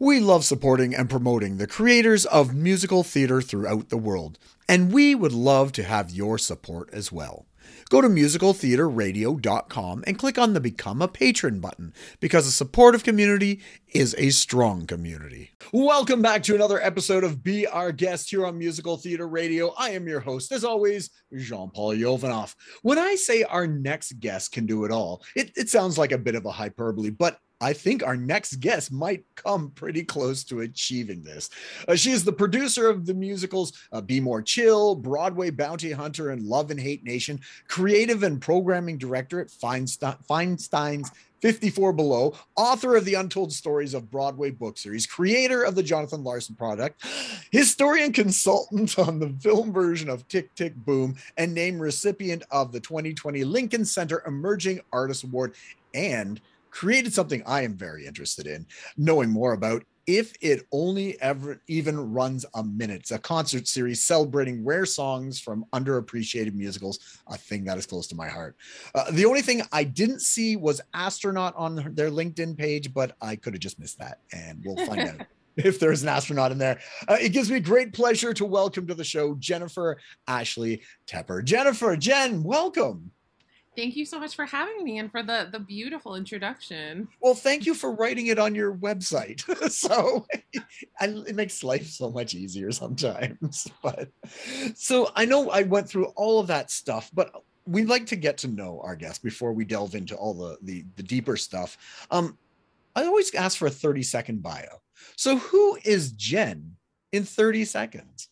We love supporting and promoting the creators of musical theater throughout the world, and we would love to have your support as well. Go to musicaltheaterradio.com and click on the Become a Patron button because a supportive community is a strong community. Welcome back to another episode of Be Our Guest here on Musical Theater Radio. I am your host, as always, Jean Paul Yovanov. When I say our next guest can do it all, it, it sounds like a bit of a hyperbole, but I think our next guest might come pretty close to achieving this. Uh, she is the producer of the musicals uh, Be More Chill, Broadway Bounty Hunter, and Love in Hate Nation, creative and programming director at Feinstein, Feinstein's 54 Below, author of the Untold Stories of Broadway book series, creator of the Jonathan Larson project, historian consultant on the film version of Tick Tick Boom, and named recipient of the 2020 Lincoln Center Emerging Artist Award and created something I am very interested in knowing more about. If it only ever even runs a minute, it's a concert series celebrating rare songs from underappreciated musicals, a thing that is close to my heart. Uh, the only thing I didn't see was astronaut on their LinkedIn page, but I could have just missed that, and we'll find out if there's an astronaut in there. Uh, it gives me great pleasure to welcome to the show Jennifer Ashley Tepper. Jennifer, Jen, welcome. Thank you so much for having me and for the the beautiful introduction. Well, thank you for writing it on your website. so it makes life so much easier sometimes. But so I know I went through all of that stuff, but we like to get to know our guests before we delve into all the the, the deeper stuff. Um, I always ask for a 30 second bio. So who is Jen in 30 seconds?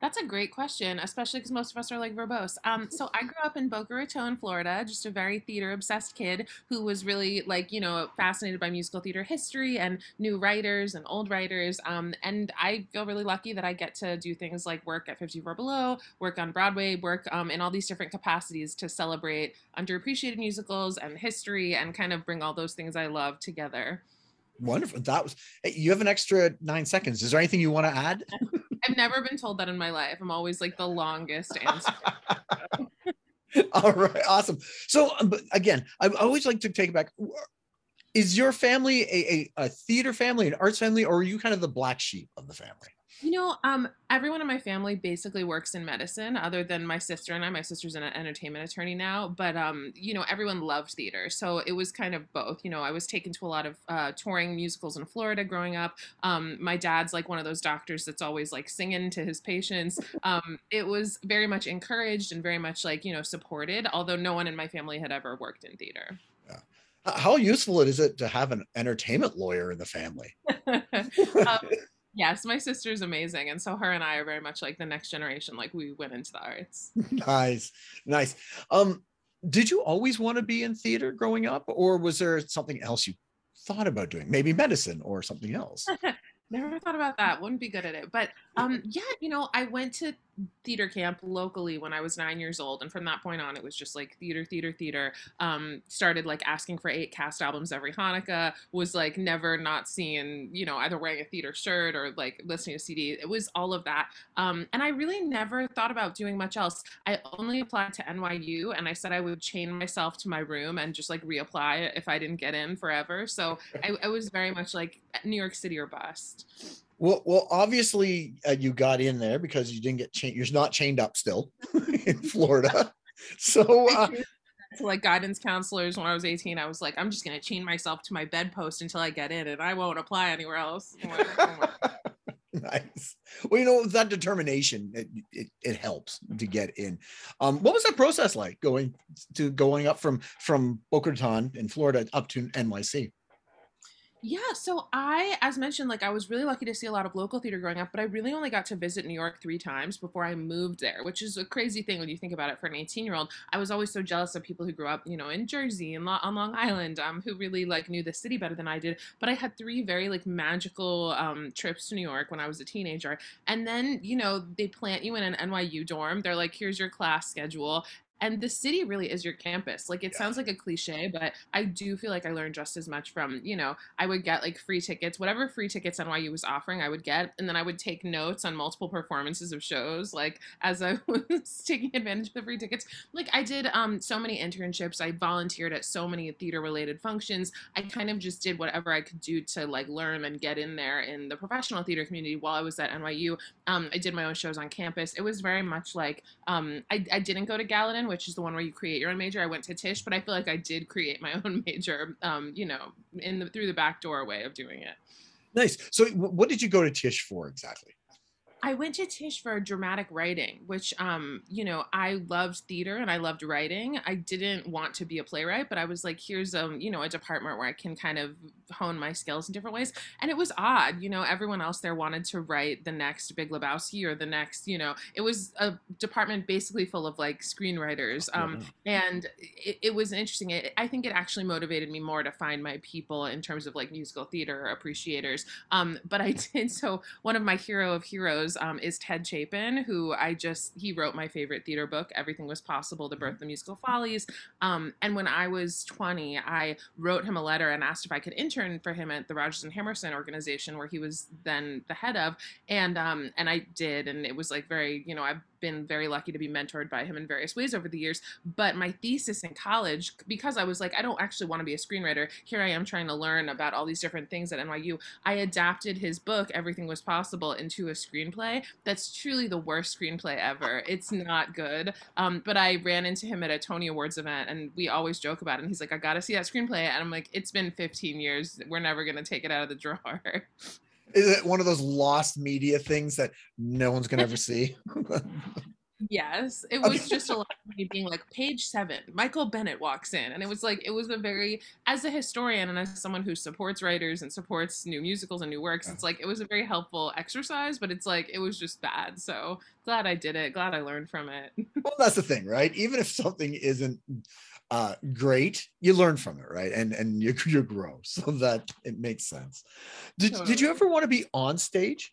That's a great question, especially because most of us are like verbose. Um, so I grew up in Boca Raton, Florida, just a very theater obsessed kid who was really like, you know, fascinated by musical theater history and new writers and old writers. Um, and I feel really lucky that I get to do things like work at 54 Below, work on Broadway, work um, in all these different capacities to celebrate underappreciated musicals and history and kind of bring all those things I love together. Wonderful. That was, you have an extra nine seconds. Is there anything you want to add? Never been told that in my life. I'm always like the longest answer. All right, awesome. So, uh, but again, I always like to take it back. Is your family a, a, a theater family, an arts family, or are you kind of the black sheep of the family? You know, um, everyone in my family basically works in medicine, other than my sister and I. My sister's an entertainment attorney now, but um, you know, everyone loved theater, so it was kind of both. You know, I was taken to a lot of uh, touring musicals in Florida growing up. Um, my dad's like one of those doctors that's always like singing to his patients. Um, it was very much encouraged and very much like you know supported, although no one in my family had ever worked in theater. Yeah. How useful is it to have an entertainment lawyer in the family? um, Yes, my sister's amazing. And so her and I are very much like the next generation. Like we went into the arts. nice. Nice. Um, did you always want to be in theater growing up, or was there something else you thought about doing? Maybe medicine or something else? Never thought about that. Wouldn't be good at it. But um, yeah, you know, I went to theater camp locally when I was nine years old, and from that point on, it was just like theater, theater, theater. Um, started like asking for eight cast albums every Hanukkah. Was like never not seeing, you know, either wearing a theater shirt or like listening to CD. It was all of that. Um, and I really never thought about doing much else. I only applied to NYU, and I said I would chain myself to my room and just like reapply if I didn't get in forever. So I, I was very much like New York City or bust. Well, well, obviously uh, you got in there because you didn't get chained. You're not chained up still in Florida. So, uh, to like guidance counselors when I was 18, I was like, I'm just gonna chain myself to my bedpost until I get in, and I won't apply anywhere else. nice. Well, you know that determination it, it, it helps to get in. Um, what was that process like going to going up from from Boca Raton in Florida up to NYC? Yeah, so I, as mentioned, like I was really lucky to see a lot of local theater growing up, but I really only got to visit New York three times before I moved there, which is a crazy thing when you think about it for an 18 year old. I was always so jealous of people who grew up, you know, in Jersey and on Long Island, um, who really like knew the city better than I did. But I had three very like magical um, trips to New York when I was a teenager, and then you know they plant you in an NYU dorm. They're like, here's your class schedule, and the city really is your campus. Like it yeah. sounds like a cliche but i do feel like i learned just as much from you know i would get like free tickets whatever free tickets nyu was offering i would get and then i would take notes on multiple performances of shows like as i was taking advantage of the free tickets. Like i did um so many internships. I volunteered at so many theater related functions. I kind of just did whatever i could do to like learn and get in there in the professional theater community while i was at nyu um, i did my own shows on campus. It was very much like um, I, I didn't go to gallatin which is the one where you create your own major. I went to Tisch, but I feel like I did create my own major, um, you know, in the, through the back door way of doing it. Nice. So, what did you go to Tisch for exactly? I went to Tisch for dramatic writing, which, um, you know, I loved theater and I loved writing. I didn't want to be a playwright, but I was like, here's um, you know, a department where I can kind of hone my skills in different ways. And it was odd, you know, everyone else there wanted to write the next Big Lebowski or the next, you know, it was a department basically full of like screenwriters. Um, and it, it was interesting. It, I think it actually motivated me more to find my people in terms of like musical theater appreciators. Um, but I did so one of my hero of heroes um, is Ted Chapin, who I just he wrote my favorite theater book, Everything Was Possible: The Birth of the Musical Follies. Um, and when I was 20, I wrote him a letter and asked if I could intern for him at the Rodgers and Hammerstein organization, where he was then the head of, and um, and I did, and it was like very, you know, I've been very lucky to be mentored by him in various ways over the years. But my thesis in college, because I was like, I don't actually want to be a screenwriter, here I am trying to learn about all these different things at NYU. I adapted his book, Everything Was Possible, into a screenplay that's truly the worst screenplay ever. It's not good. Um, but I ran into him at a Tony Awards event and we always joke about it. And he's like, I got to see that screenplay. And I'm like, it's been 15 years. We're never going to take it out of the drawer. Is it one of those lost media things that no one's gonna ever see? yes, it was okay. just a lot of me being like, page seven, Michael Bennett walks in, and it was like it was a very, as a historian and as someone who supports writers and supports new musicals and new works, yeah. it's like it was a very helpful exercise, but it's like it was just bad. So glad I did it. Glad I learned from it. well, that's the thing, right? Even if something isn't uh, great, you learn from it, right? And and you you grow, so that it makes sense. Did did you ever want to be on stage?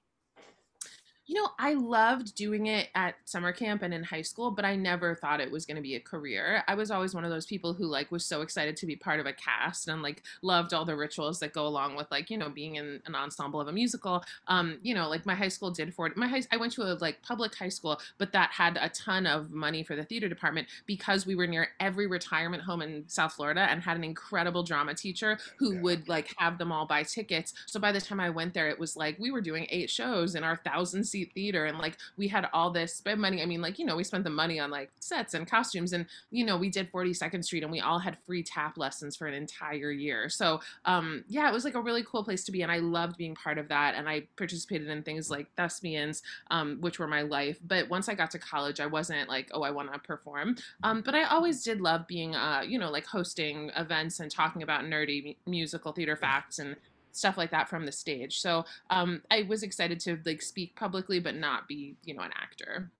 You know, I loved doing it at summer camp and in high school, but I never thought it was going to be a career. I was always one of those people who like was so excited to be part of a cast and like loved all the rituals that go along with like, you know, being in an ensemble of a musical. Um, you know, like my high school did for my high I went to a like public high school, but that had a ton of money for the theater department because we were near every retirement home in South Florida and had an incredible drama teacher who yeah. would like have them all buy tickets. So by the time I went there, it was like we were doing eight shows in our thousand theater and like we had all this spend money i mean like you know we spent the money on like sets and costumes and you know we did 42nd street and we all had free tap lessons for an entire year. So um yeah it was like a really cool place to be and i loved being part of that and i participated in things like thespians um, which were my life but once i got to college i wasn't like oh i want to perform. Um, but i always did love being uh you know like hosting events and talking about nerdy musical theater facts and stuff like that from the stage. So um, I was excited to like speak publicly, but not be, you know, an actor.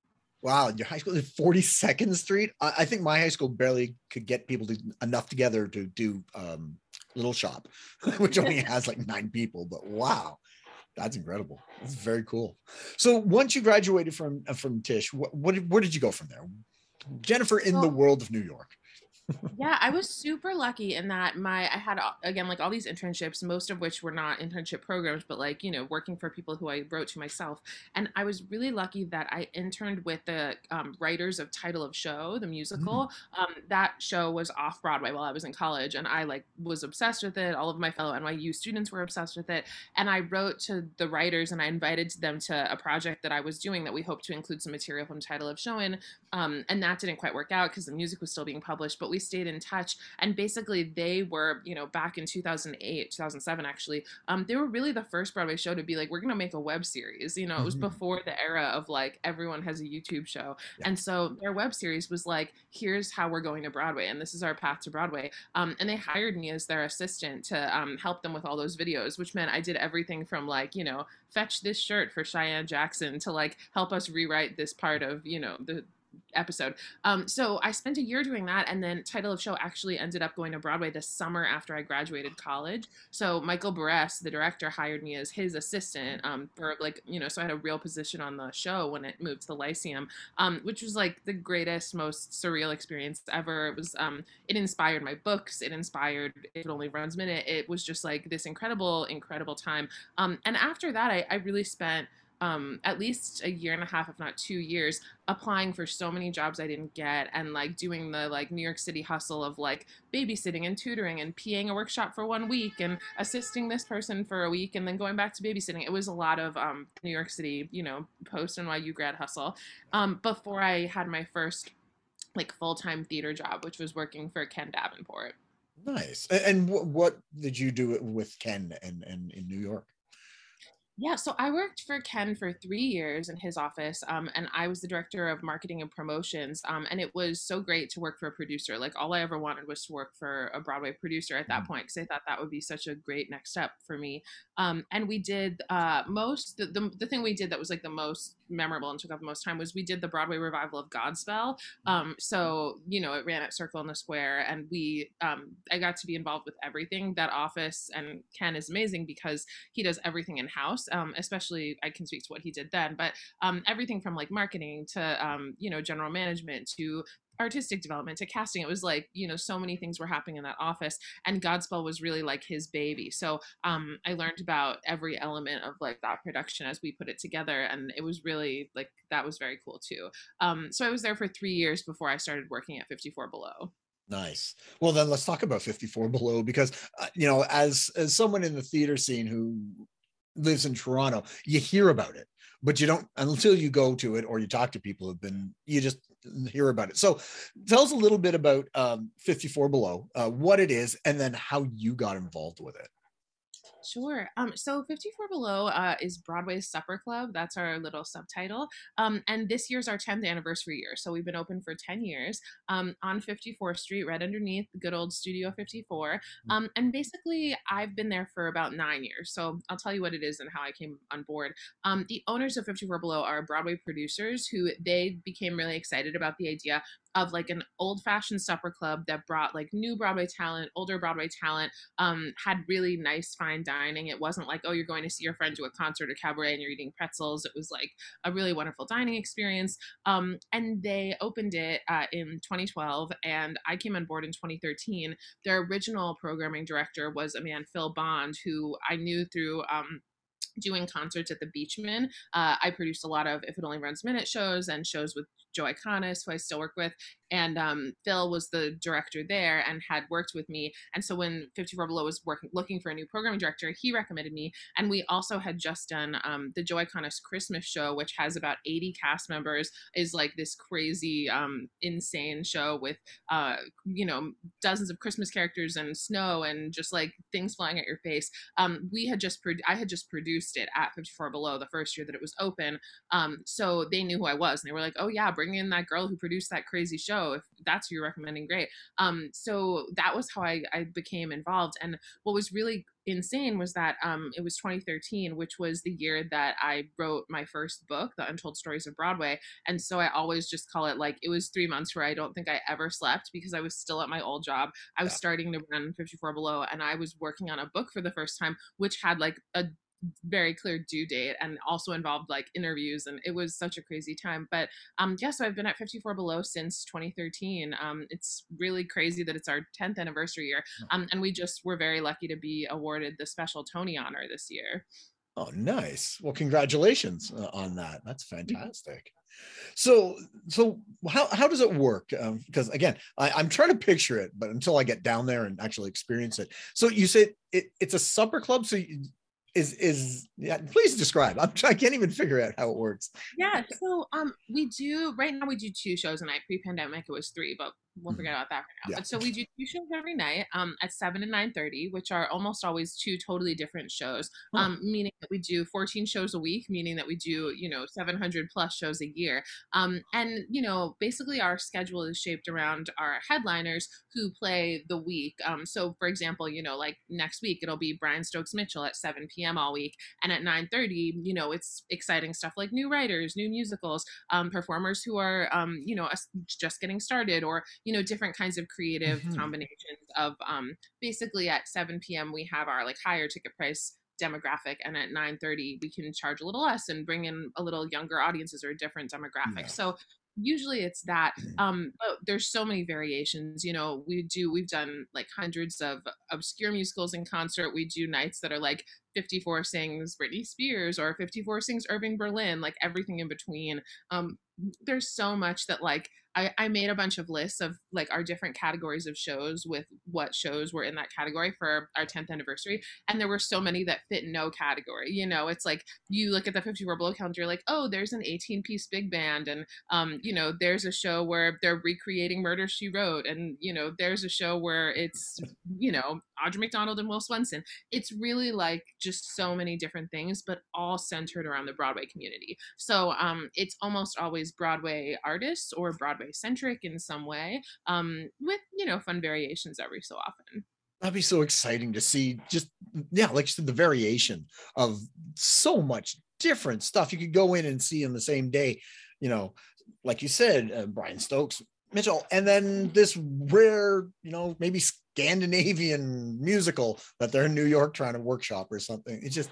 Wow, your high school is 42nd Street. I, I, think my high school barely could get people to enough together to do um, Little Shop, which only has like nine people. But wow, that's incredible. That's very cool. So once you graduated from uh, from Tisch, what, what where did you go from there? Jennifer in the world of New York yeah, I was super lucky in that my I had uh, again like all these internships, most of which were not internship programs, but like you know working for people who I wrote to myself. And I was really lucky that I interned with the um, writers of Title of Show, the musical. Mm. Um, that show was off Broadway while I was in college, and I like was obsessed with it. All of my fellow NYU students were obsessed with it, and I wrote to the writers and I invited them to a project that I was doing that we hoped to include some material from Title of Show in. Um, and that didn't quite work out because the music was still being published, but we stayed in touch. And basically, they were, you know, back in 2008, 2007, actually, um, they were really the first Broadway show to be like, we're going to make a web series. You know, it was mm-hmm. before the era of like everyone has a YouTube show. Yeah. And so their web series was like, here's how we're going to Broadway, and this is our path to Broadway. Um, and they hired me as their assistant to um, help them with all those videos, which meant I did everything from like, you know, fetch this shirt for Cheyenne Jackson to like help us rewrite this part of, you know, the episode. Um, so I spent a year doing that, and then title of show actually ended up going to Broadway this summer after I graduated college. So Michael Berresse, the director, hired me as his assistant um, for like you know, so I had a real position on the show when it moved to the Lyceum, um, which was like the greatest, most surreal experience ever. It was um, it inspired my books. It inspired It Only Runs Minute. It was just like this incredible, incredible time. Um, and after that, I, I really spent um, at least a year and a half, if not two years, applying for so many jobs I didn't get and like doing the like New York City hustle of like babysitting and tutoring and PAing a workshop for one week and assisting this person for a week and then going back to babysitting. It was a lot of um, New York City, you know, post NYU grad hustle um, before I had my first like full time theater job, which was working for Ken Davenport. Nice. And, what did you do with Ken and in, in New York? Yeah, so I worked for Ken for three years in his office, um, and I was the director of marketing and promotions. Um, and it was so great to work for a producer. Like all I ever wanted was to work for a Broadway producer at that mm-hmm. point because I thought that would be such a great next step for me. Um, and we did uh, most the, the, the thing we did that was like the most memorable and took up the most time was we did the Broadway revival of Godspell. Um, so you know it ran at Circle in the Square, and we um, I got to be involved with everything. That office and Ken is amazing because he does everything in house um, especially I can speak to what he did then, but um, everything from like marketing to, um, you know, general management to artistic development to casting it was like you know so many things were happening in that office and godspell was really like his baby. So um i learned about every element of like that production as we put it together and it was really like that was very cool too. Um so i was there for three years before i started working at 54 below. Nice. Well, then let's talk about 54 Below because, uh, you know, as as someone in the theater scene who lives in Toronto, you hear about it, but you don't until you go to it or you talk to people who've been, you just hear about it. So tell us a little bit about um, 54 Below, uh, what it is, and then how you got involved with it. Sure. Um, so 54 Below uh, is Broadway's Supper Club. That's our little subtitle. Um, and this year's our 10th anniversary year. So we've been open for 10 years um, on 54th Street, right underneath good old Studio 54. Mm. Um, and basically, I've been there for about nine years. So I'll tell you what it is and how I came on board. Um, the owners of 54 Below are Broadway producers who they became really excited about the idea of like an old fashioned supper club that brought like new Broadway talent, older Broadway talent, um, had really nice fine dining. It wasn't like, oh, you're going to see your friend do a concert or cabaret and you're eating pretzels. It was like a really wonderful dining experience. Um, and they opened it uh, in 2012, and I came on board in 2013. Their original programming director was a man, Phil Bond, who I knew through. Um, doing concerts at the Beechman. Uh, I produced a lot of If It Only Runs Minute shows and shows with Joe Iconis, who I still work with, and um, Phil was the director there and had worked with me. And so when 54 Below was working, looking for a new programming director, he recommended me. And we also had just done um, the Joe Iconis Christmas show, which has about 80 cast members, is like this crazy, um, insane show with, uh, you know, dozens of Christmas characters and snow and just like things flying at your face. Um, we had just, pro- I had just produced it at 54 Below the first year that it was open. Um, so they knew who I was and they were like, oh yeah, bring in that girl who produced that crazy show. If that's who you're recommending, great. Um, so that was how I, I became involved. And what was really insane was that um, it was 2013, which was the year that I wrote my first book, The Untold Stories of Broadway. And so I always just call it like it was three months where I don't think I ever slept because I was still at my old job. I was yeah. starting to run 54 Below and I was working on a book for the first time, which had like a very clear due date and also involved like interviews and it was such a crazy time but um yeah so i've been at 54 below since 2013 um it's really crazy that it's our 10th anniversary year um and we just were very lucky to be awarded the special tony honor this year. Oh nice. Well congratulations uh, on that. That's fantastic. So so how, how does it work? Um, because again I, i'm trying to picture it but until i get down there and actually experience it. So you say it, it's a supper club so you, is is yeah please describe. I'm, i can't even figure out how it works. Yeah so um we do right now we do two shows a night pre-pandemic it was three but we'll forget about that for now. Yeah. But so we do two shows every night um, at 7 and 9.30, which are almost always two totally different shows, um, meaning that we do 14 shows a week, meaning that we do, you know, 700 plus shows a year. Um, and, you know, basically our schedule is shaped around our headliners who play the week. Um, so, for example, you know, like next week, it'll be Brian Stokes Mitchell at 7 p.m. all week. And at 9.30, you know, it's exciting stuff like new writers, new musicals, um, performers who are, um, you know, just getting started or, you know different kinds of creative mm-hmm. combinations of um basically at 7 p.m we have our like higher ticket price demographic and at 9:30 we can charge a little less and bring in a little younger audiences or a different demographic. Yeah. So usually it's that mm-hmm. um but there's so many variations you know we do we've done like hundreds of obscure musicals in concert we do nights that are like 54 sings Britney Spears or 54 sings Irving Berlin like everything in between um there's so much that like I, I made a bunch of lists of like our different categories of shows with what shows were in that category for our 10th anniversary. And there were so many that fit no category. You know, it's like you look at the 54 Below calendar, you're like, oh, there's an 18 piece big band. And, um, you know, there's a show where they're recreating Murder She Wrote. And, you know, there's a show where it's, you know, Audra McDonald and Will Swenson. It's really like just so many different things, but all centered around the Broadway community. So um, it's almost always Broadway artists or Broadway centric in some way, um, with you know fun variations every so often. That'd be so exciting to see. Just yeah, like the variation of so much different stuff you could go in and see on the same day. You know, like you said, uh, Brian Stokes, Mitchell, and then this rare, you know, maybe Scandinavian musical that they're in New York trying to workshop or something. It's just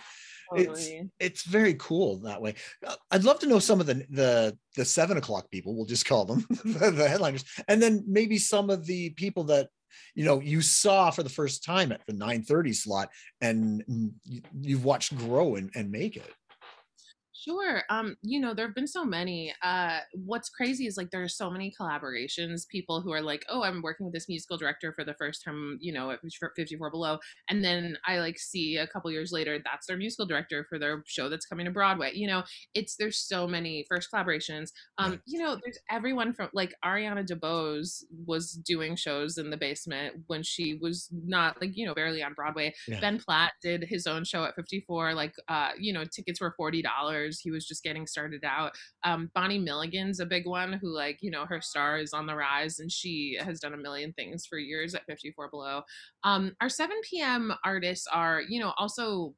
it's it's very cool that way. Uh, I'd love to know some of the the the seven o'clock people. We'll just call them the headliners, and then maybe some of the people that you know you saw for the first time at the 9:30 slot, and you've watched grow and, and make it. Sure. Um, you know, there have been so many. Uh, what's crazy is like there are so many collaborations. People who are like, "Oh, I'm working with this musical director for the first time," you know, at 54 Below, and then I like see a couple years later that's their musical director for their show that's coming to Broadway. You know, it's there's so many first collaborations. Um, you know, there's everyone from like Ariana DeBose was doing shows in the basement when she was not like you know barely on Broadway. Yeah. Ben Platt did his own show at 54. Like, uh, you know, tickets were forty dollars years. He was just getting started out. Um, Bonnie Milligan's a big one who, like, you know, her star is on the rise and she has done a million things for years at 54 Below. Um, our 7 p.m. artists are, you know, also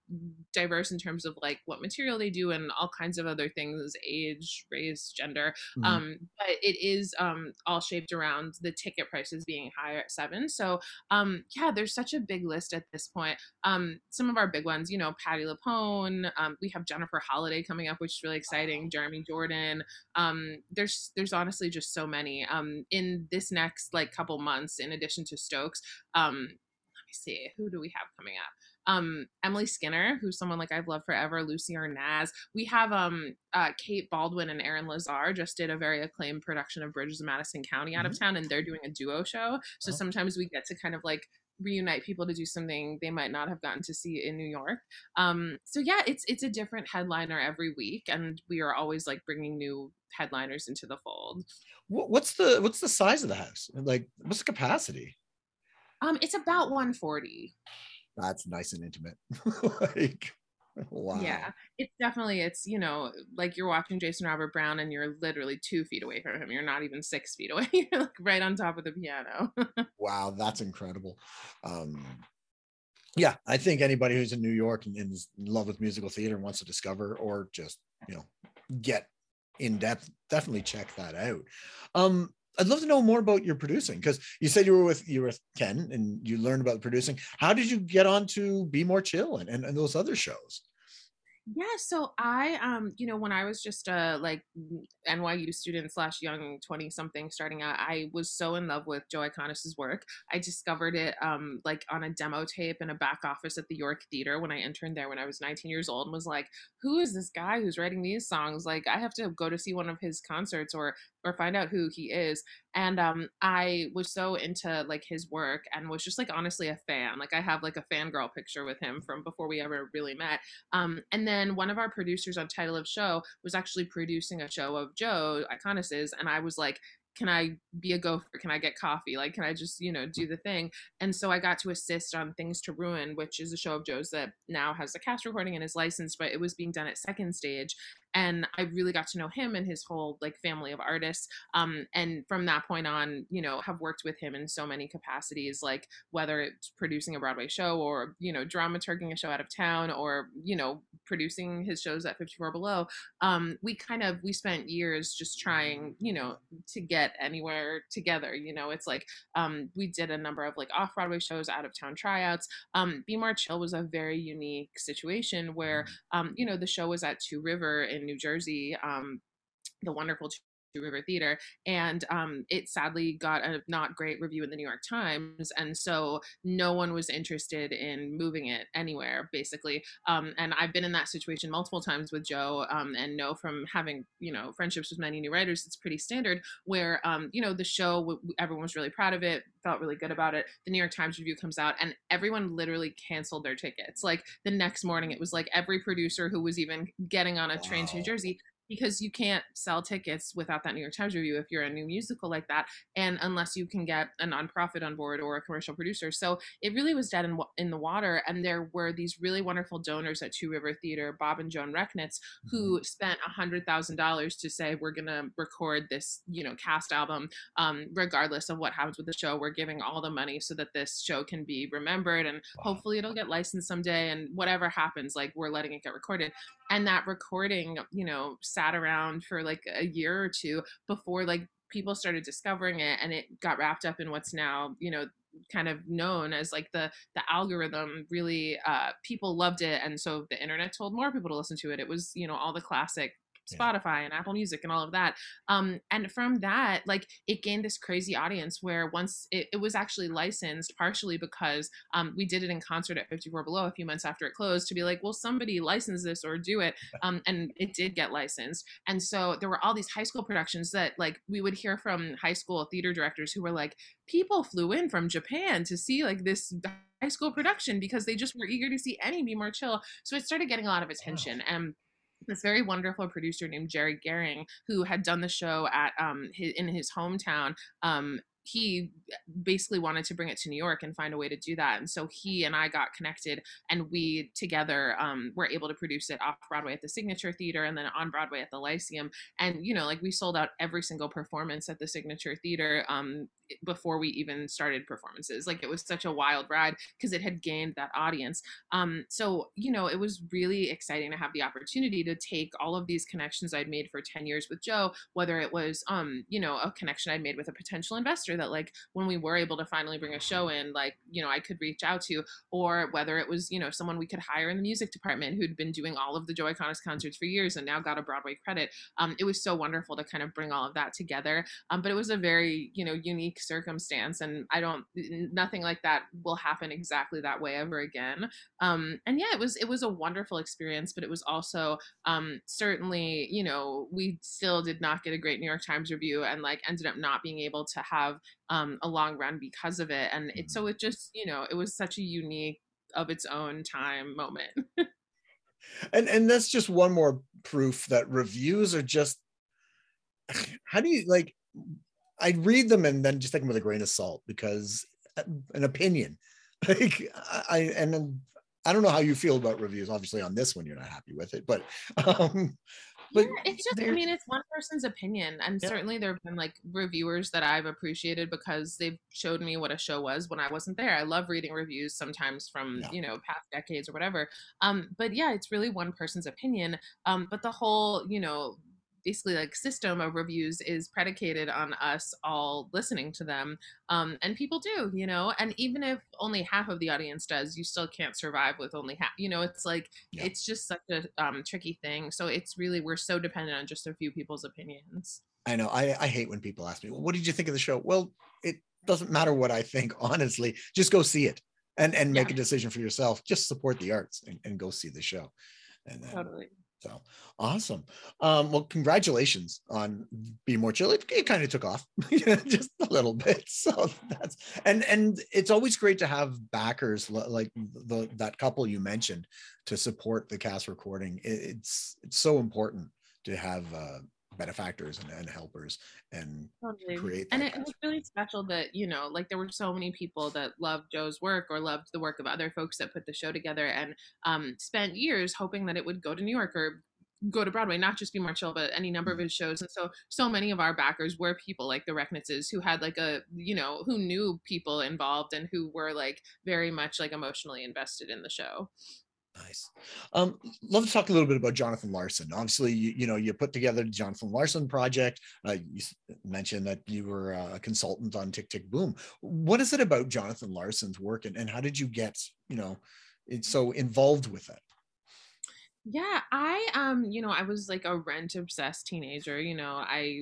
diverse in terms of like what material they do and all kinds of other things age, race, gender. Mm-hmm. Um, but it is um, all shaped around the ticket prices being higher at seven. So, um, yeah, there's such a big list at this point. Um, some of our big ones, you know, Patti LuPone, um, we have Jennifer Holliday coming coming up, which is really exciting. Jeremy Jordan. Um, there's there's honestly just so many. Um, in this next like couple months, in addition to Stokes, um, let me see who do we have coming up. Um, Emily Skinner, who's someone like I've loved forever, Lucy Arnaz. We have um, uh, Kate Baldwin and Aaron Lazar just did a very acclaimed production of Bridges of Madison County out of mm-hmm. town, and they're doing a duo show. So oh. sometimes we get to kind of like reunite people to do something they might not have gotten to see in New York. Um, so yeah, it's it's a different headliner every week, and we are always like bringing new headliners into the fold. What's the what's the size of the house? Like, what's the capacity? Um, it's about 140. That's nice and intimate. like, Wow. Yeah, it's definitely it's you know like you're watching Jason Robert Brown and you're literally two feet away from him. You're not even six feet away. You're like right on top of the piano. wow, that's incredible. Um, yeah, I think anybody who's in New York and, and is in love with musical theater and wants to discover or just you know get in depth, definitely check that out. Um, I'd love to know more about your producing because you said you were with you were with Ken and you learned about producing. How did you get on to Be More Chill and, and, and those other shows? Yeah, so I um you know when I was just a like NYU student slash young 20 something starting out I was so in love with Joe Iconis's work. I discovered it um like on a demo tape in a back office at the York Theater when I interned there when I was 19 years old and was like who is this guy who's writing these songs? Like I have to go to see one of his concerts or or find out who he is. And um i was so into like his work and was just like honestly a fan. Like i have like a fangirl picture with him from before we ever really met. Um and then one of our producers on title of show was actually producing a show of joe iconis's and i was like can I be a gopher? Can I get coffee? Like, can I just, you know, do the thing? And so I got to assist on Things to Ruin, which is a show of Joe's that now has a cast recording and is licensed, but it was being done at second stage and i really got to know him and his whole like family of artists um, and from that point on you know have worked with him in so many capacities like whether it's producing a broadway show or you know dramaturging a show out of town or you know producing his shows at 54 below um, we kind of we spent years just trying you know to get anywhere together you know it's like um, we did a number of like off broadway shows out of town tryouts um, be more chill was a very unique situation where mm-hmm. um, you know the show was at two river in New Jersey, um, the wonderful River Theater, and um, it sadly got a not great review in the New York Times, and so no one was interested in moving it anywhere, basically. Um, and I've been in that situation multiple times with Joe, um, and know from having you know friendships with many new writers, it's pretty standard where um, you know the show everyone was really proud of it, felt really good about it. The New York Times review comes out, and everyone literally canceled their tickets. Like the next morning, it was like every producer who was even getting on a train wow. to New Jersey because you can't sell tickets without that New York Times review if you're a new musical like that, and unless you can get a nonprofit on board or a commercial producer. So it really was dead in, in the water. And there were these really wonderful donors at Two River Theater, Bob and Joan Rechnitz, who mm-hmm. spent a hundred thousand dollars to say we're gonna record this, you know, cast album, um, regardless of what happens with the show. We're giving all the money so that this show can be remembered, and wow. hopefully it'll get licensed someday. And whatever happens, like we're letting it get recorded. And that recording, you know sat around for like a year or two before like people started discovering it and it got wrapped up in what's now you know kind of known as like the the algorithm really uh people loved it and so the internet told more people to listen to it. It was you know all the classic Spotify and Apple Music and all of that. Um, and from that, like it gained this crazy audience where once it, it was actually licensed, partially because um, we did it in concert at 54 Below a few months after it closed to be like, well, somebody license this or do it. Um, and it did get licensed. And so there were all these high school productions that like we would hear from high school theater directors who were like, people flew in from Japan to see like this high school production because they just were eager to see any be more chill. So it started getting a lot of attention. And this very wonderful producer named Jerry Goehring, who had done the show at um, his, in his hometown um, he basically wanted to bring it to New York and find a way to do that. And so he and I got connected, and we together um, were able to produce it off Broadway at the Signature Theater and then on Broadway at the Lyceum. And you know, like we sold out every single performance at the Signature Theater um, before we even started performances. Like it was such a wild ride because it had gained that audience. Um, so you know, it was really exciting to have the opportunity to take all of these connections I'd made for ten years with Joe, whether it was um, you know a connection I'd made with a potential investor that like when we were able to finally bring a show in like you know i could reach out to or whether it was you know someone we could hire in the music department who'd been doing all of the Joe Iconis concerts for years and now got a broadway credit um, it was so wonderful to kind of bring all of that together um, but it was a very you know unique circumstance and i don't nothing like that will happen exactly that way ever again um, and yeah it was it was a wonderful experience but it was also um, certainly you know we still did not get a great new york times review and like ended up not being able to have um, a long run because of it. And it, mm-hmm. so it just, you know, it was such a unique of its own time moment. and and that's just one more proof that reviews are just how do you like I read them and then just take them with a grain of salt because uh, an opinion like I and then I don't know how you feel about reviews obviously on this one you're not happy with it but um but yeah, it's just, I mean, it's one person's opinion. And yeah. certainly there have been like reviewers that I've appreciated because they've showed me what a show was when I wasn't there. I love reading reviews sometimes from, yeah. you know, past decades or whatever. Um, but yeah, it's really one person's opinion. Um, but the whole, you know, basically like system of reviews is predicated on us all listening to them um, and people do you know and even if only half of the audience does you still can't survive with only half you know it's like yeah. it's just such a um, tricky thing so it's really we're so dependent on just a few people's opinions i know I, I hate when people ask me well, what did you think of the show well it doesn't matter what i think honestly just go see it and and make yeah. a decision for yourself just support the arts and, and go see the show and then, totally so awesome. Um, well, congratulations on Be More Chill. It, it kind of took off just a little bit. So that's and and it's always great to have backers like the that couple you mentioned to support the cast recording. It, it's it's so important to have uh, benefactors and, and helpers and Totally. create And it was really special that, you know, like there were so many people that loved Joe's work or loved the work of other folks that put the show together and um, spent years hoping that it would go to New York or go to Broadway, not just be more chill, but any number of his shows. And so, so many of our backers were people like the Rechnitzes who had like a, you know, who knew people involved and who were like very much like emotionally invested in the show. Nice. Um, love to talk a little bit about Jonathan Larson. Obviously, you, you know, you put together the Jonathan Larson project. Uh, you mentioned that you were a consultant on Tick Tick Boom. What is it about Jonathan Larson's work and, and how did you get, you know, so involved with it? Yeah, I um, you know, I was like a rent obsessed teenager, you know. I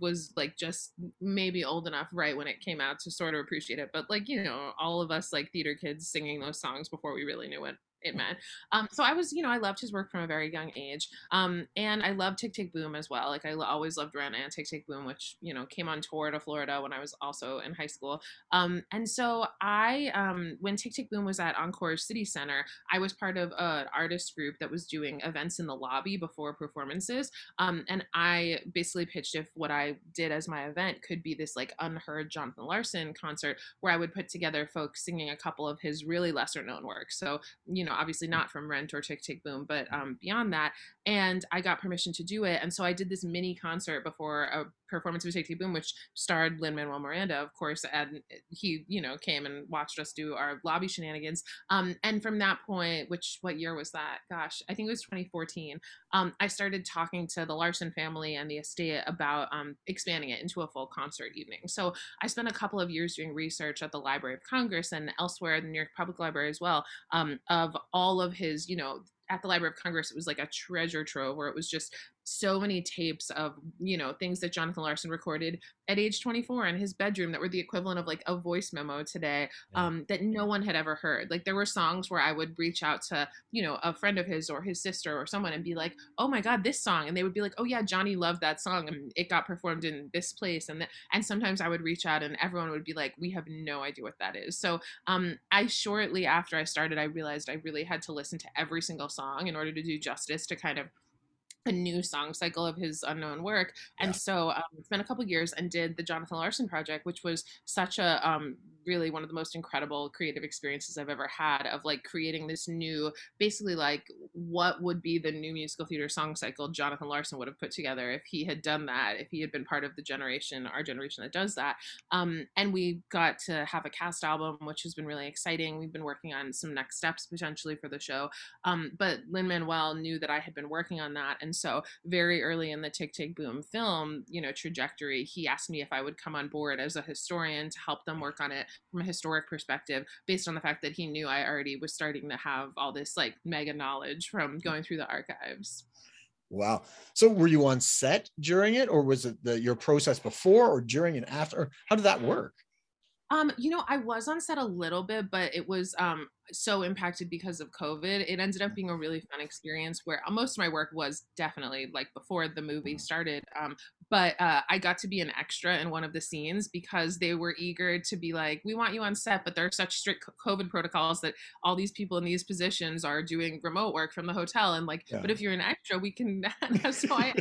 was like just maybe old enough right when it came out to sort of appreciate it, but like, you know, all of us like theater kids singing those songs before we really knew it it meant. Um, so I was, you know, I loved his work from a very young age. Um, and I loved Tick Tick Boom as well. Like I always loved Rent and Tick Tick Boom, which, you know, came on tour to Florida when I was also in high school. Um, and so I, um, when Tick Tick Boom was at Encore City Center, I was part of an artist group that was doing events in the lobby before performances. Um, and I basically pitched if what I did as my event could be this like unheard Jonathan Larson concert where I would put together folks singing a couple of his really lesser known works. So, you know, obviously not from Rent or Tick Tick Boom, but um, beyond that. And I got permission to do it. And so I did this mini concert before a performance of Tick Boom, which starred Lin Manuel Miranda, of course. And he, you know, came and watched us do our lobby shenanigans. Um, and from that point, which what year was that? Gosh, I think it was 2014. Um, I started talking to the Larson family and the estate about um, expanding it into a full concert evening. So I spent a couple of years doing research at the Library of Congress and elsewhere the New York Public Library as well um, of all of his, you know, at the Library of Congress, it was like a treasure trove where it was just so many tapes of you know things that Jonathan Larson recorded at age 24 in his bedroom that were the equivalent of like a voice memo today um, that no one had ever heard. Like there were songs where I would reach out to you know a friend of his or his sister or someone and be like, "Oh my God, this song," and they would be like, "Oh yeah, Johnny loved that song and it got performed in this place." And th- and sometimes I would reach out and everyone would be like, "We have no idea what that is." So um, I shortly after I started, I realized I really had to listen to every single song in order to do justice to kind of a new song cycle of his unknown work and Yeah. so um, it's been a couple years and did the jonathan larson project which was such a um, really one of the most incredible creative experiences i've ever had of like creating this new basically like what would be the new musical theater song cycle jonathan larson would have put together if he had done that if he had been part of the generation our generation that does that. Um, and we got to have a cast album which has been really exciting. We've been working on some next steps potentially for the show. Um, but Lin Manuel knew that I had been working on that, and so very early in the Tick Tick Boom film, you know, trajectory, he asked me if I would come on board as a historian to help them work on it from a historic perspective, based on the fact that he knew I already was starting to have all this like mega knowledge from going through the archives. Wow. So were you on set during it or was it the, your process before or during and after? Or how did that work? Um, you know, I was on set a little bit, but it was um so impacted because of COVID. It ended up being a really fun experience where uh, most of my work was definitely like before the movie started. Um, but uh, I got to be an extra in one of the scenes because they were eager to be like, we want you on set, but there are such strict COVID protocols that all these people in these positions are doing remote work from the hotel. And like, Yeah. but if you're an extra, we can. so I,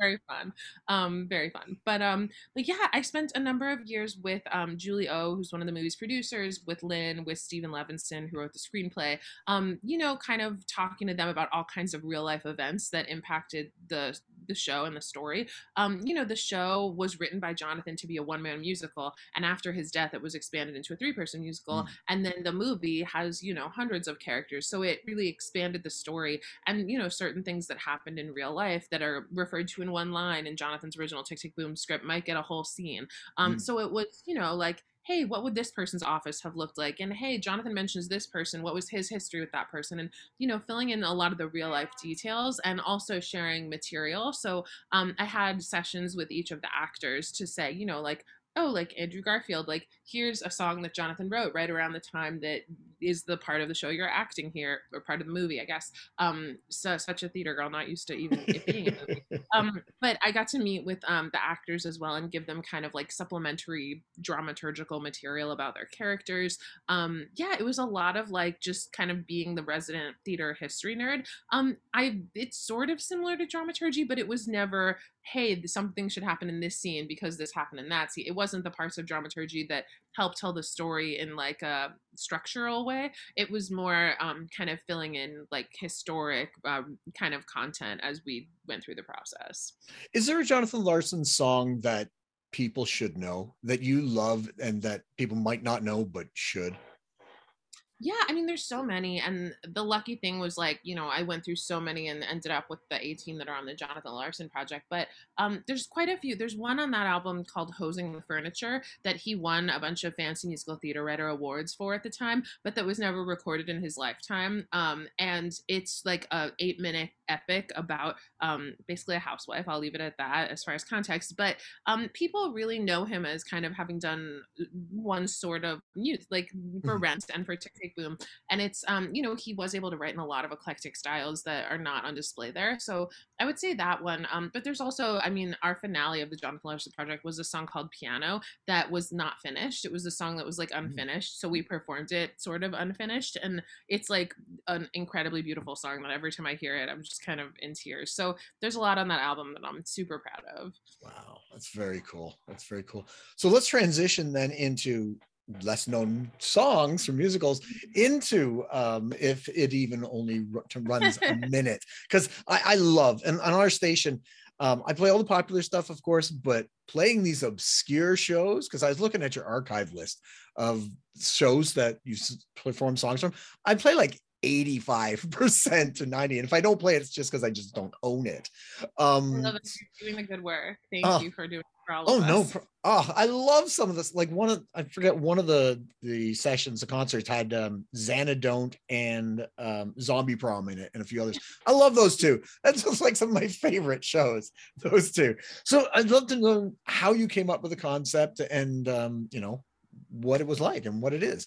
very fun, um, very fun. But um, but yeah, I spent a number of years with um, Julie O, who's one of the movie's producers, with Lin, with Steven Levenson, who wrote the screenplay. Um, you know, kind of talking to them about all kinds of real life events that impacted the the show and the story. Um, you know, the show was written by Jonathan to be a one man musical, and after his death, it was expanded into a three person musical. Mm. And then the movie has you know hundreds of characters, so it really expanded the story. And you know, certain things that happened in real life that are referred to in one line in Jonathan's original Tick Tick Boom script might get a whole scene. Um, Mm. So it was, you know, like, hey, what would this person's office have looked like? And hey, Jonathan mentions this person. What was his history with that person? And, you know, filling in a lot of the real life details and also sharing material. So um, I had sessions with each of the actors to say, you know, like, oh, like Andrew Garfield, like here's a song that Jonathan wrote right around the time that is the part of the show you're acting here or part of the movie i guess. Um so such a theater girl not used to even it being a movie. Um but i got to meet with um the actors as well and give them kind of like supplementary dramaturgical material about their characters. Um yeah it was a lot of like just kind of being the resident theater history nerd. Um i it's sort of similar to dramaturgy but it was never hey something should happen in this scene because this happened in that scene. It wasn't the parts of dramaturgy that help tell the story in like a structural way. It was more um, kind of filling in like historic um, kind of content as we went through the process. Is there a jonathan larson song that people should know that you love and that people might not know but should yeah, I mean, there's so many, and the lucky thing was like, you know, I went through so many and ended up with the 18 that are on the Jonathan Larson project. But um, there's quite a few. There's one on that album called "Hosing the Furniture" that he won a bunch of fancy musical theater writer awards for at the time, but that was never recorded in his lifetime. Um, and it's like a eight minute epic about um, basically a housewife. I'll leave it at that as far as context. But um, people really know him as kind of having done one sort of news, like for. Rent and for Tick Tick Boom. And it's, um, you know, he was able to write in a lot of eclectic styles that are not on display there. So I would say that one. Um, but there's also, I mean, our finale of the Jonathan Larson project was a song called Piano that was not finished. It was a song that was like mm-hmm. unfinished. Mm-hmm. So we performed it sort of unfinished. And it's like an incredibly beautiful song that every time I hear it, I'm just kind of in tears. So there's a lot on that album that I'm super proud of. Wow. That's very cool. That's very cool. So let's transition then into less known songs from musicals into um, if it even only runs a minute. Because I, I, love and on our station um, i play all the popular stuff of course but playing these obscure shows because i was looking at your archive list of shows that you perform songs from i play like 85% to 90 and if i don't play it it's just because i just don't own it. Um I love it. You're doing the good work. Thank uh, you for doing oh no oh i love some of this like one of i forget one of the the sessions the concerts had um xanadont and um zombie prom in it and a few others. I love those two. That's just like some of my favorite shows those two. So i'd love to know how you came up with the concept and um you know what it was like and what it is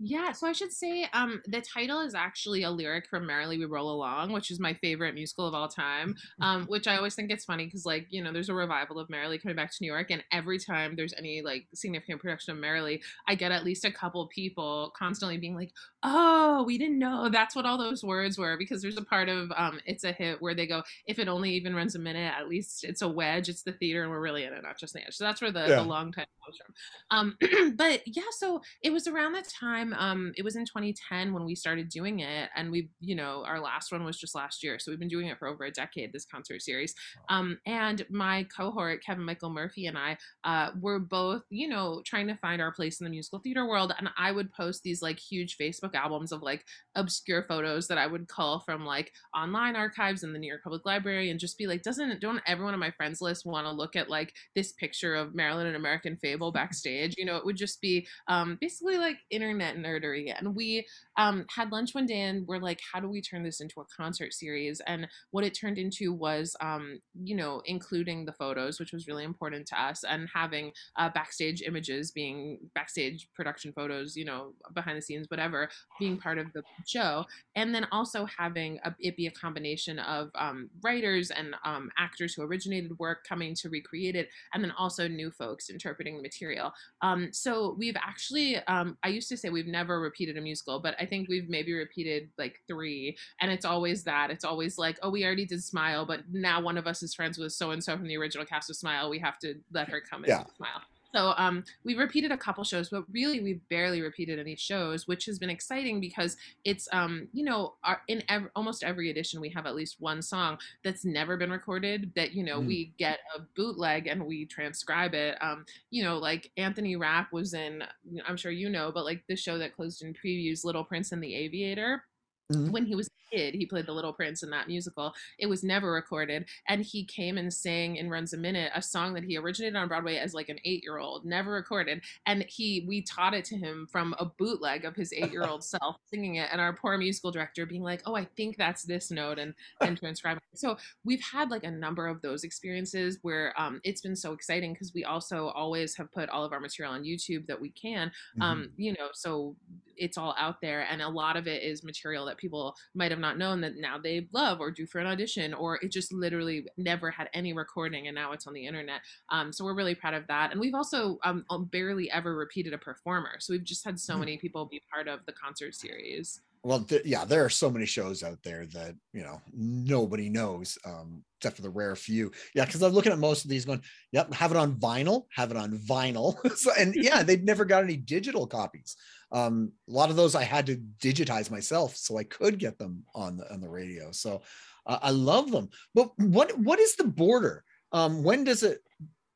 yeah, so I should say um, the title is actually a lyric from Merrily We Roll Along, which is my favorite musical of all time. Um, which I always think it's funny because, like, you know, there's a revival of Merrily coming back to New York, and every time there's any like significant production of Merrily, I get at least a couple people constantly being like, "Oh, we didn't know that's what all those words were," because there's a part of um, it's a hit where they go, "If it only even runs a minute, at least it's a wedge, it's the theater, and we're really in it, not just the edge." So that's where the, yeah. the long title comes from. Um, but yeah, so it was around that time time um it was in 2010 when we started doing it and we you know our last one was just last year so we've been doing it for over a decade this concert series. Um and my cohort kevin michael murphy and i uh were both you know trying to find our place in the musical theater world and i would post these like huge facebook albums of like obscure photos that i would call from like online archives in the new york public library and just be like doesn't don't everyone on my friends list want to look at like this picture of marilyn an american fable backstage? You know it would just be um basically like internet nerdery. And we um, had lunch one day and we're like, how do we turn this into a concert series? And what it turned into was, um, you know, including the photos, which was really important to us, and having uh, backstage images being backstage production photos, you know, behind the scenes, whatever, being part of the show. And then also having a, it be a combination of um, writers and um, actors who originated work coming to recreate it, and then also new folks interpreting the material. Um, so we've actually, um, I used to say we've never repeated a musical, but I think we've maybe repeated like three. And it's always that. It's always like, oh, we already did Smile, but now one of us is friends with so and so from the original cast of Smile. We have to let her come in yeah. Smile. So um, we repeated a couple shows, but really we've barely repeated any shows, which has been exciting because it's um, you know our, in ev- almost every edition we have at least one song that's never been recorded that you know mm. we get a bootleg and we transcribe it. Um, you know, like Anthony Rapp was in, I'm sure you know, but like the show that closed in previews, Little Prince and the Aviator Mm-hmm. When he was a kid, he played the Little Prince in that musical. It was never recorded, and he came and sang in Runs a Minute, a song that he originated on Broadway as like an eight-year-old, never recorded. And he, we taught it to him from a bootleg of his eight-year-old self singing it, and our poor musical director being like, "Oh, I think that's this note," and and transcribing. So we've had like a number of those experiences where um, it's been so exciting because we also always have put all of our material on YouTube that we can. Um, mm-hmm. Um, you know, so it's all out there and a lot of it is material that people might have not known that now they love or do for an audition or it just literally never had any recording and now it's on the internet. Um, so we're really proud of that and we've also um, barely ever repeated a performer so we've just had so hmm. many people be part of the concert series. Well th- yeah there are so many shows out there that you know nobody knows um except for the rare few. Yeah because i'm looking at most of these going yep have it on vinyl have it on vinyl. So, and yeah they've never got any digital copies um a lot of those i had to digitize myself so i could get them on the on the radio. So uh, i love them. But what what is the border? Um when does it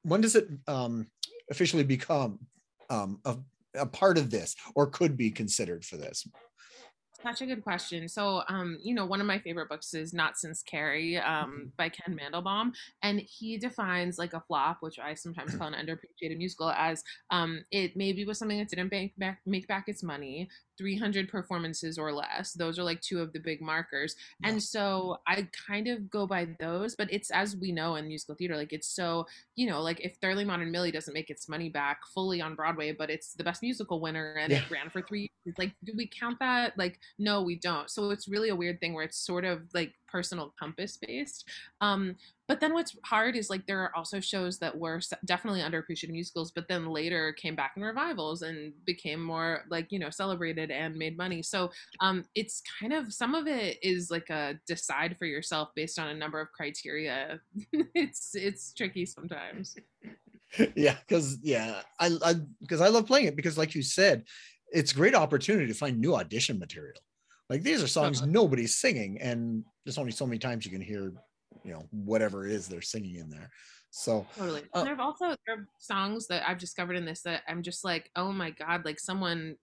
when does it um officially become um a, a part of this or could be considered for this such a good question. So, um, you know, one of my favorite books is Not Since Carrie um, mm-hmm. by Ken Mandelbaum, and he defines like a flop, which I sometimes call an underappreciated musical, as um, it maybe was something that didn't make back make back its money, 300 performances or less. Those are like two of the big markers. Yeah. And so I kind of go by those, but it's as we know in musical theater, like it's so, you know, like if Thoroughly Modern Millie doesn't make its money back fully on Broadway, but it's the best musical winner and yeah. it ran for three years, like, do we count that? Like, no, we don't. So it's really a weird thing where it's sort of like personal compass based. Um, but then what's hard is like there are also shows that were definitely underappreciated musicals, but then later came back in revivals and became more like you know celebrated and made money. So um, it's kind of some of it is like a decide for yourself based on a number of criteria. it's it's tricky sometimes. yeah, because yeah, I because I, I love playing it because like you said, it's a great opportunity to find new audition material. Like these are songs uh-huh. nobody's singing, and there's only so many times you can hear, you know, whatever it is they're singing in there. So totally. Uh, there have also there are songs that I've discovered in this that I'm just like, oh my god! Like someone,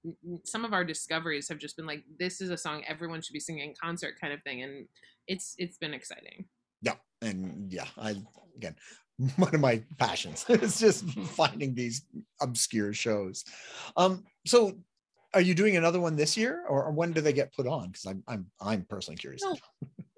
some of our discoveries have just been like, this is a song everyone should be singing in concert, kind of thing, and it's it's been exciting. Yeah, and yeah, I again, one of my passions is just finding these obscure shows. Um, so are you doing another one this year, or, when do they get put on? Because I'm I'm I'm personally curious. No,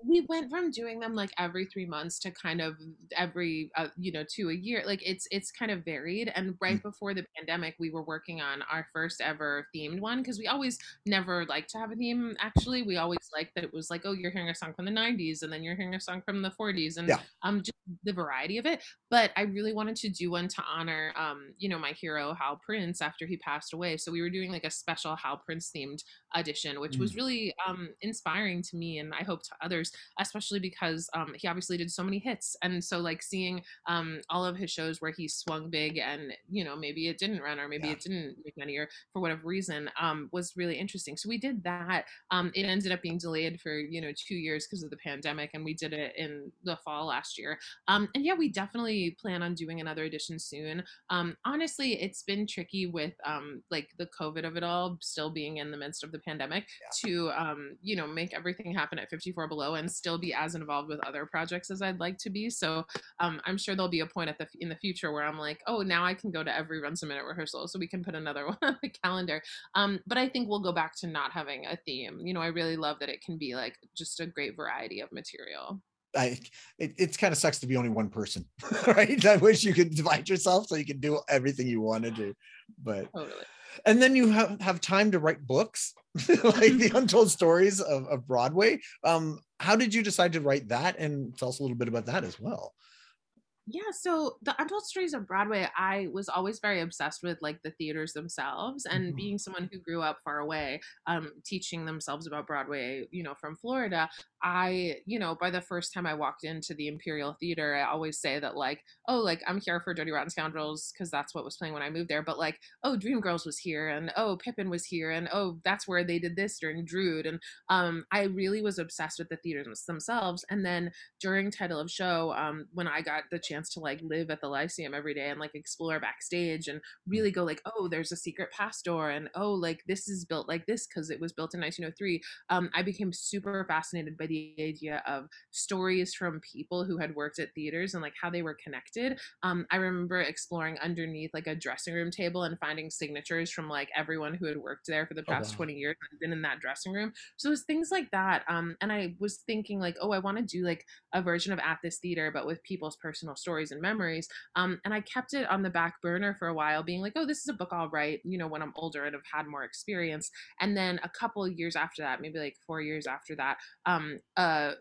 we went from doing them like every three months to kind of every uh, you know to a year like it's it's kind of varied and right mm. before the pandemic we were working on our first ever themed one because we always never like to have a theme actually we always like that it was like oh you're hearing a song from the 90s and then you're hearing a song from the 40s and yeah. um just the variety of it but i really wanted to do one to honor um you know my hero hal prince after he passed away so we were doing like a special hal prince themed audition which mm. was really um inspiring to me and i hope to others especially because um, he obviously did so many hits. And so, like, seeing um, all of his shows where he swung big and, you know, maybe it didn't run or maybe yeah. it didn't make money or for whatever reason um, was really interesting. So, we did that. Um, it ended up being delayed for, you know, two years because of the pandemic, and we did it in the fall last year. Um, and yeah, we definitely plan on doing another edition soon. Um, honestly, it's been tricky with like the COVID of it all, still being in the midst of the pandemic, yeah. to, you know, make everything happen at 54 Below and still be as involved with other projects as I'd like to be. So um, I'm sure there'll be a point at the in the future where I'm like, oh, now I can go to every Runs a Minute rehearsal, so we can put another one on the calendar. Um, but I think we'll go back to not having a theme. You know, I really love that it can be like just a great variety of material. I it, it's kind of sucks to be only one person, right? I wish you could divide yourself so you can do everything you want to do, but totally and then you have, have time to write books like the untold stories of, of broadway um, how did you decide to write that and tell us a little bit about that as well yeah, so the Untold Stories of Broadway, I was always very obsessed with like the theaters themselves, and mm-hmm. being someone who grew up far away, um, teaching themselves about Broadway, you know, from Florida. I, you know, by the first time I walked into the Imperial Theater, I always say that like, oh, like I'm here for Dirty Rotten Scoundrels because that's what was playing when I moved there. But like, oh, Dreamgirls was here, and oh, Pippin was here, and oh, that's where they did this during Drood, and um, I really was obsessed with the theaters themselves. And then during title of show, um, when I got the chance to like live at the Lyceum every day and like explore backstage and really go like, oh, there's a secret past door and oh, like this is built like this because it was built in 1903. Um, I became super fascinated by the idea of stories from people who had worked at theaters and like how they were connected. Um, I remember exploring underneath like a dressing room table and finding signatures from like everyone who had worked there for the Oh, past wow. 20 years and been in that dressing room. So it was things like that. Um, and I was thinking like, oh, I want to do like a version of At This Theater, but with people's personal stories and memories. Um, and I kept it on the back burner for a while, being like, oh, this is a book I'll write, you know, when I'm older and have had more experience. And then a couple of years after that, maybe like four years after that, um, uh,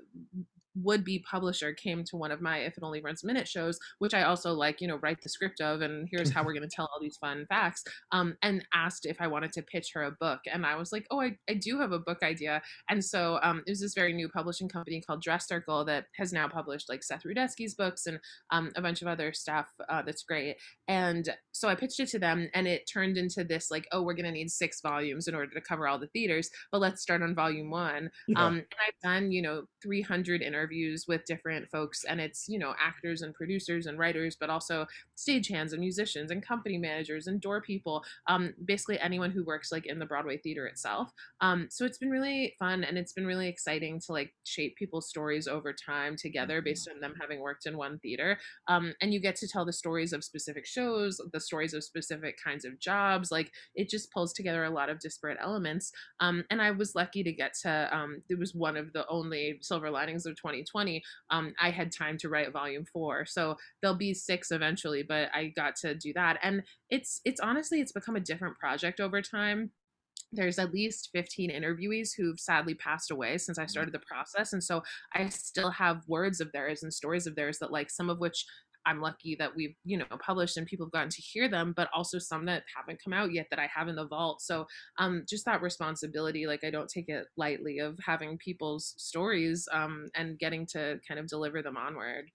would be publisher came to one of my if it only runs a minute shows which i also like you know write the script of and here's how we're going to tell all these fun facts um, and asked if i wanted to pitch her a book and i was like oh i, I do have a book idea. And so um, it was this very new publishing company called dress circle that has now published like seth rudetsky's books and um, a bunch of other stuff uh, that's great. And so i pitched it to them and it turned into this like oh we're going to need six volumes in order to cover all the theaters but let's start on volume one. Yeah. um, and I've done, you know, 300 interviews with different folks, and it's, you know, actors and producers and writers, but also stagehands and musicians and company managers and door people, um, basically anyone who works like in the Broadway theater itself. Um, so it's been really fun and it's been really exciting to like shape people's stories over time together Mhm. based on them having worked in one theater. Um, and you get to tell the stories of specific shows, the stories of specific kinds of jobs. Like it just pulls together a lot of disparate elements um, and I was lucky to get to, um, it was one of the only silver linings of 2020. Um, I had time to write volume four. So there'll be six eventually, but I got to do that. And it's, it's honestly, it's become a different project over time there's at least 15 interviewees who've sadly passed away since I started the process. And so I still have words of theirs and stories of theirs that, like, some of which I'm lucky that we've, you know, published and people have gotten to hear them, but also some that haven't come out yet that I have in the vault. So um just that responsibility, like I don't take it lightly of having people's stories um and getting to kind of deliver them onward.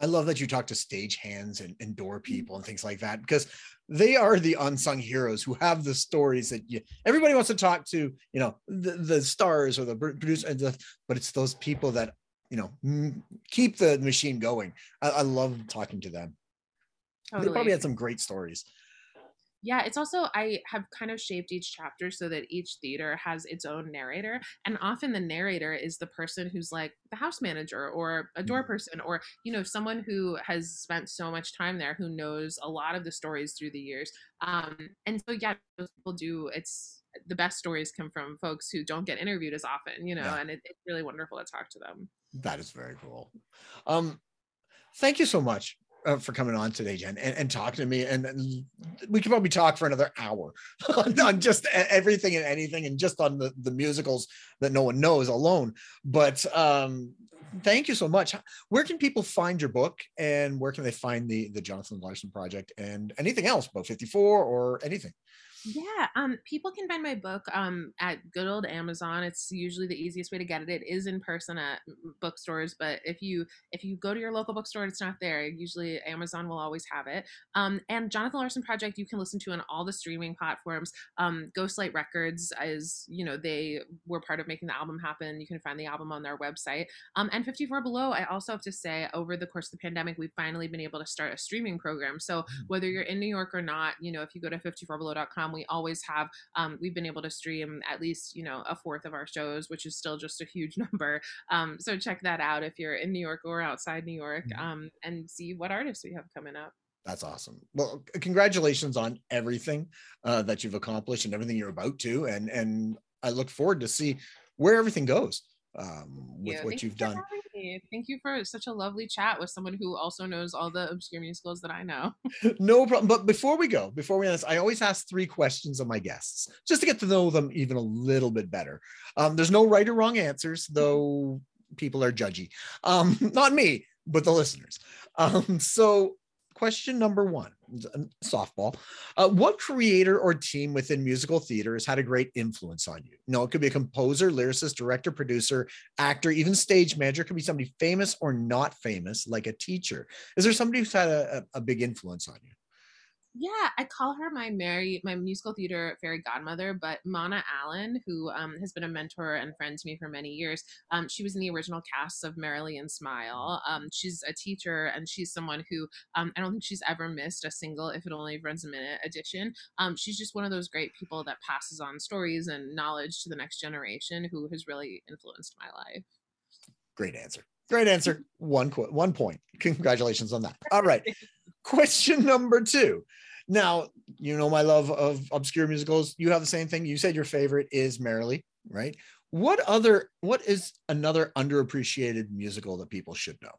I love that you talk to stage hands and, and door people and things like that because they are the unsung heroes who have the stories that you everybody wants to talk to, you know, the, the stars or the producer, but it's those people that you know keep the machine going. I, I love talking to them. They probably had some great stories. Yeah, it's also I have kind of shaped each chapter so that each theater has its own narrator, and often the narrator is the person who's like the house manager or a door Mhm. person or you know someone who has spent so much time there who knows a lot of the stories through the years. Um, and so yeah, those people do. It's the best stories come from folks who don't get interviewed as often, you know, Yeah. and it, it's really wonderful to talk to them. That is very cool. Um, thank you so much uh, for coming on today, Jen, and, and talking to me. And, and we could probably talk for another hour on, on just everything and anything, and just on the, the musicals that no one knows alone. But um, thank you so much. Where can people find your book, and where can they find the the Jonathan Larson project, and anything else about 54 or anything? Yeah, um, people can find my book um at good old Amazon. It's usually the easiest way to get it. It is in person at bookstores, but if you if you go to your local bookstore and it's not there, usually Amazon will always have it. Um, and Jonathan Larson Project you can listen to on all the streaming platforms. Um, Ghostlight Records is you know they were part of making the album happen. You can find the album on their website. Um, and 54 Below, I also have to say, over the course of the pandemic, we've finally been able to start a streaming program. So whether you're in New York or not, you know, if you go to 54below.com, we always have, um, we've been able to stream at least, you know, a fourth of our shows, which is still just a huge number. Um, so check that out if you're in New York or outside New York Mhm. um, and see what artists we have coming up. That's awesome. Well, congratulations on everything uh, that you've accomplished and everything you're about to, and and I look forward to see where everything goes um, with Yeah, what you you've done. Thank you for such a lovely chat with someone who also knows all the obscure musicals that I know. No problem. But before we go, before we end this, I always ask three questions of my guests just to get to know them even a little bit better. Um, there's no right or wrong answers, though people are judgy. Um, not me, but the listeners. Um, so, question number one softball. Uh, what creator or team within musical theater has had a great influence on you? No, it could be a composer, lyricist, director, producer, actor, even stage manager. It could be somebody famous or not famous, like a teacher. Is there somebody who's had a a big influence on you? Yeah, I call her my Mary, my musical theater fairy godmother, but Marianna Allen, who um, has been a mentor and friend to me for many years, um, she was in the original cast of Merrily and Smile. Um, she's a teacher, and she's someone who um, I don't think she's ever missed a single "If It Only Runs a Minute" edition. Um, she's just one of those great people that passes on stories and knowledge to the next generation, who has really influenced my life. Great answer. Great answer. One qu- one point. Congratulations on that. All right. Question number two. Now, you know my love of obscure musicals. You have the same thing. You said your favorite is Merrily, right? What other what is another underappreciated musical that people should know?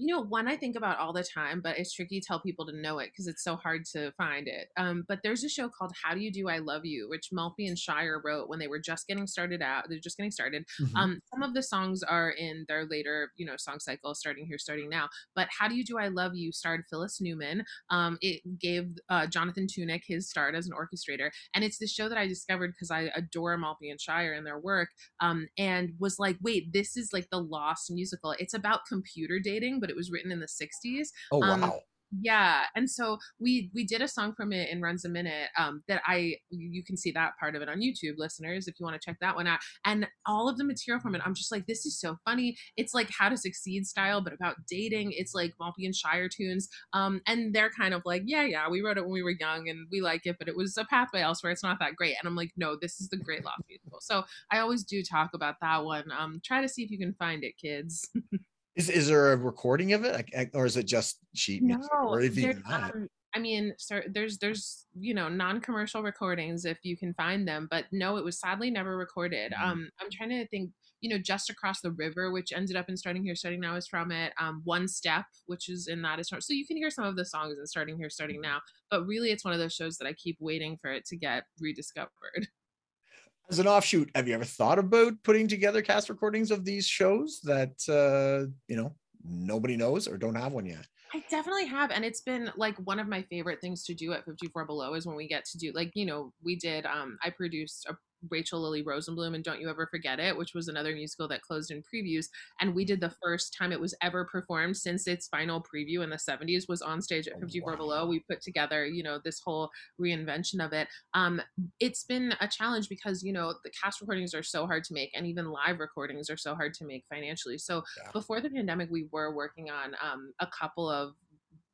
You know one i think about all the time but it's tricky to tell people to know it because it's so hard to find it um, but there's a show called how do you do i love you which maltby and shire wrote when they were just getting started out they're just getting started mm-hmm. um, some of the songs are in their later you know song cycle starting here starting now but how do you do i love you starred phyllis newman um, it gave uh, jonathan tunick his start as an orchestrator and it's the show that i discovered because i adore maltby and shire and their work um, and was like wait this is like the lost musical it's about computer dating but it was written in the 60s. Oh, um, wow. yeah and so we we did a song from it in runs a minute um that i you can see that part of it on youtube listeners if you want to check that one out. And all of the material from it i'm just like this is so funny. It's like how to succeed style but about dating. It's like maltby and shire tunes. Um and they're kind of like yeah yeah we wrote it when we were young and we like it but it was a pathway elsewhere. It's not that great. And i'm like no this is the great lost musical so i always do talk about that one. Um try to see if you can find it kids Is is there a recording of it, or is it just sheet music? No, or even um, I mean, sir, there's there's you know non-commercial recordings if you can find them, but no, it was sadly never recorded. Mm-hmm. Um, I'm trying to think. You know, just across the river, which ended up in starting here, starting now, is from it. Um, One Step, which is in that is from. So you can hear some of the songs in starting here, starting mm-hmm. now. But really, it's one of those shows that I keep waiting for it to get rediscovered. As an offshoot, have you ever thought about putting together cast recordings of these shows that uh, you know nobody knows or don't have one yet? I definitely have, and it's been like one of my favorite things to do at 54 Below is when we get to do like you know we did. Um, I produced a Rachel Lily Rosenbloom and Don't You Ever Forget It, which was another musical that closed in previews. And we did the first time it was ever performed since its final preview in the 70s was on stage at 54 wow. Below. We put together, you know, this whole reinvention of it. Um, it's been a challenge because, you know, the cast recordings are so hard to make and even live recordings are so hard to make financially. So yeah. before the pandemic, we were working on um, a couple of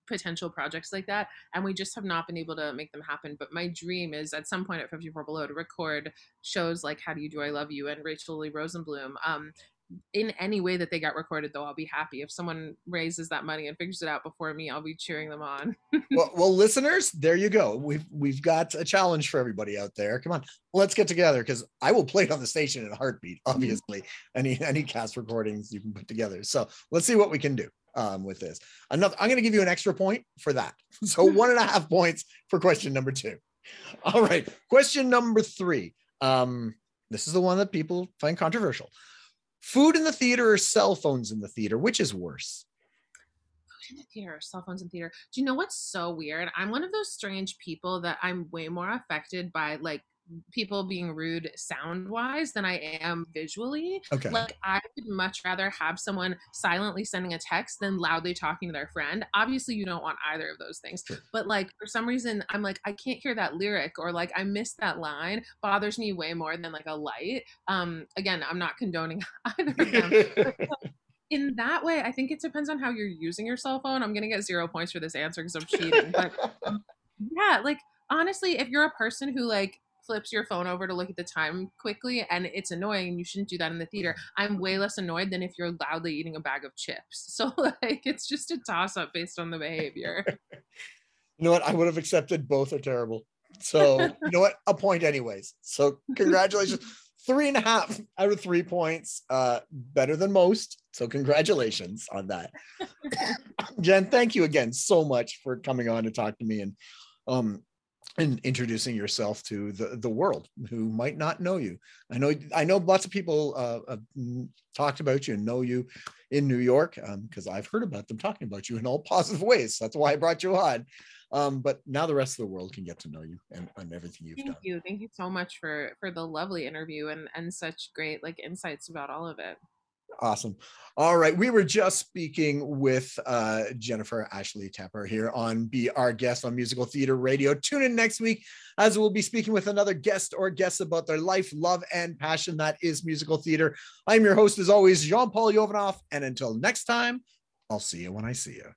potential projects like that and we just have not been able to make them happen but my dream is at some point at 54 below to record shows like how do you do i love you and rachel lee rosenbloom um, in any way that they got recorded though i'll be happy. If someone raises that money and figures it out before me i'll be cheering them on. Well, well listeners there you go. We've we've got a challenge for everybody out there. Come on let's get together because i will play it on the station in a heartbeat obviously. Any any cast recordings you can put together. So let's see what we can do um, with this. Another, I'm going to give you an extra point for that. So one and a half points for question number two. All right, question number three. Um, this is the one that people find controversial. Food in the theater or cell phones in the theater, which is worse? Food in the theater, cell phones in theater. Do you know what's so weird? I'm one of those strange people that I'm way more affected by like people being rude sound wise than I am visually. Okay. Like I would much rather have someone silently sending a text than loudly talking to their friend. Obviously you don't want either of those things. Sure. But like for some reason I'm like I can't hear that lyric or like I missed that line bothers me way more than like a light. Um again, I'm not condoning either of them. in that way, I think it depends on how you're using your cell phone. I'm gonna get zero points for this answer because I'm cheating. But yeah, like honestly, if you're a person who like flips your phone over to look at the time quickly and it's annoying and you shouldn't do that in the theater. I'm way less annoyed than if you're loudly eating a bag of chips. So like it's just a toss up based on the behavior. You know what? I would have accepted both are terrible. So you know what? A point anyways. So congratulations. Three and a half out of three points uh better than most. So congratulations on that. Jen thank you again so much for coming on to talk to me and um and introducing yourself to the, the world who might not know you. I know I know lots of people uh, have talked about you and know you in New York because um, I've heard about them talking about you in all positive ways. That's why I brought you on. Um, but now the rest of the world can get to know you and, and everything you've Thank done. Thank you. Thank you so much for for the lovely interview and and such great like insights about all of it. Awesome. All right. We were just speaking with uh, Jennifer Ashley Tepper here on Be Our Guest on Musical Theater Radio. Tune in next week as we'll be speaking with another guest or guests about their life, love, and passion that is musical theater. I'm your host, as always, Jean Paul Yovanov. And until next time, I'll see you when I see you.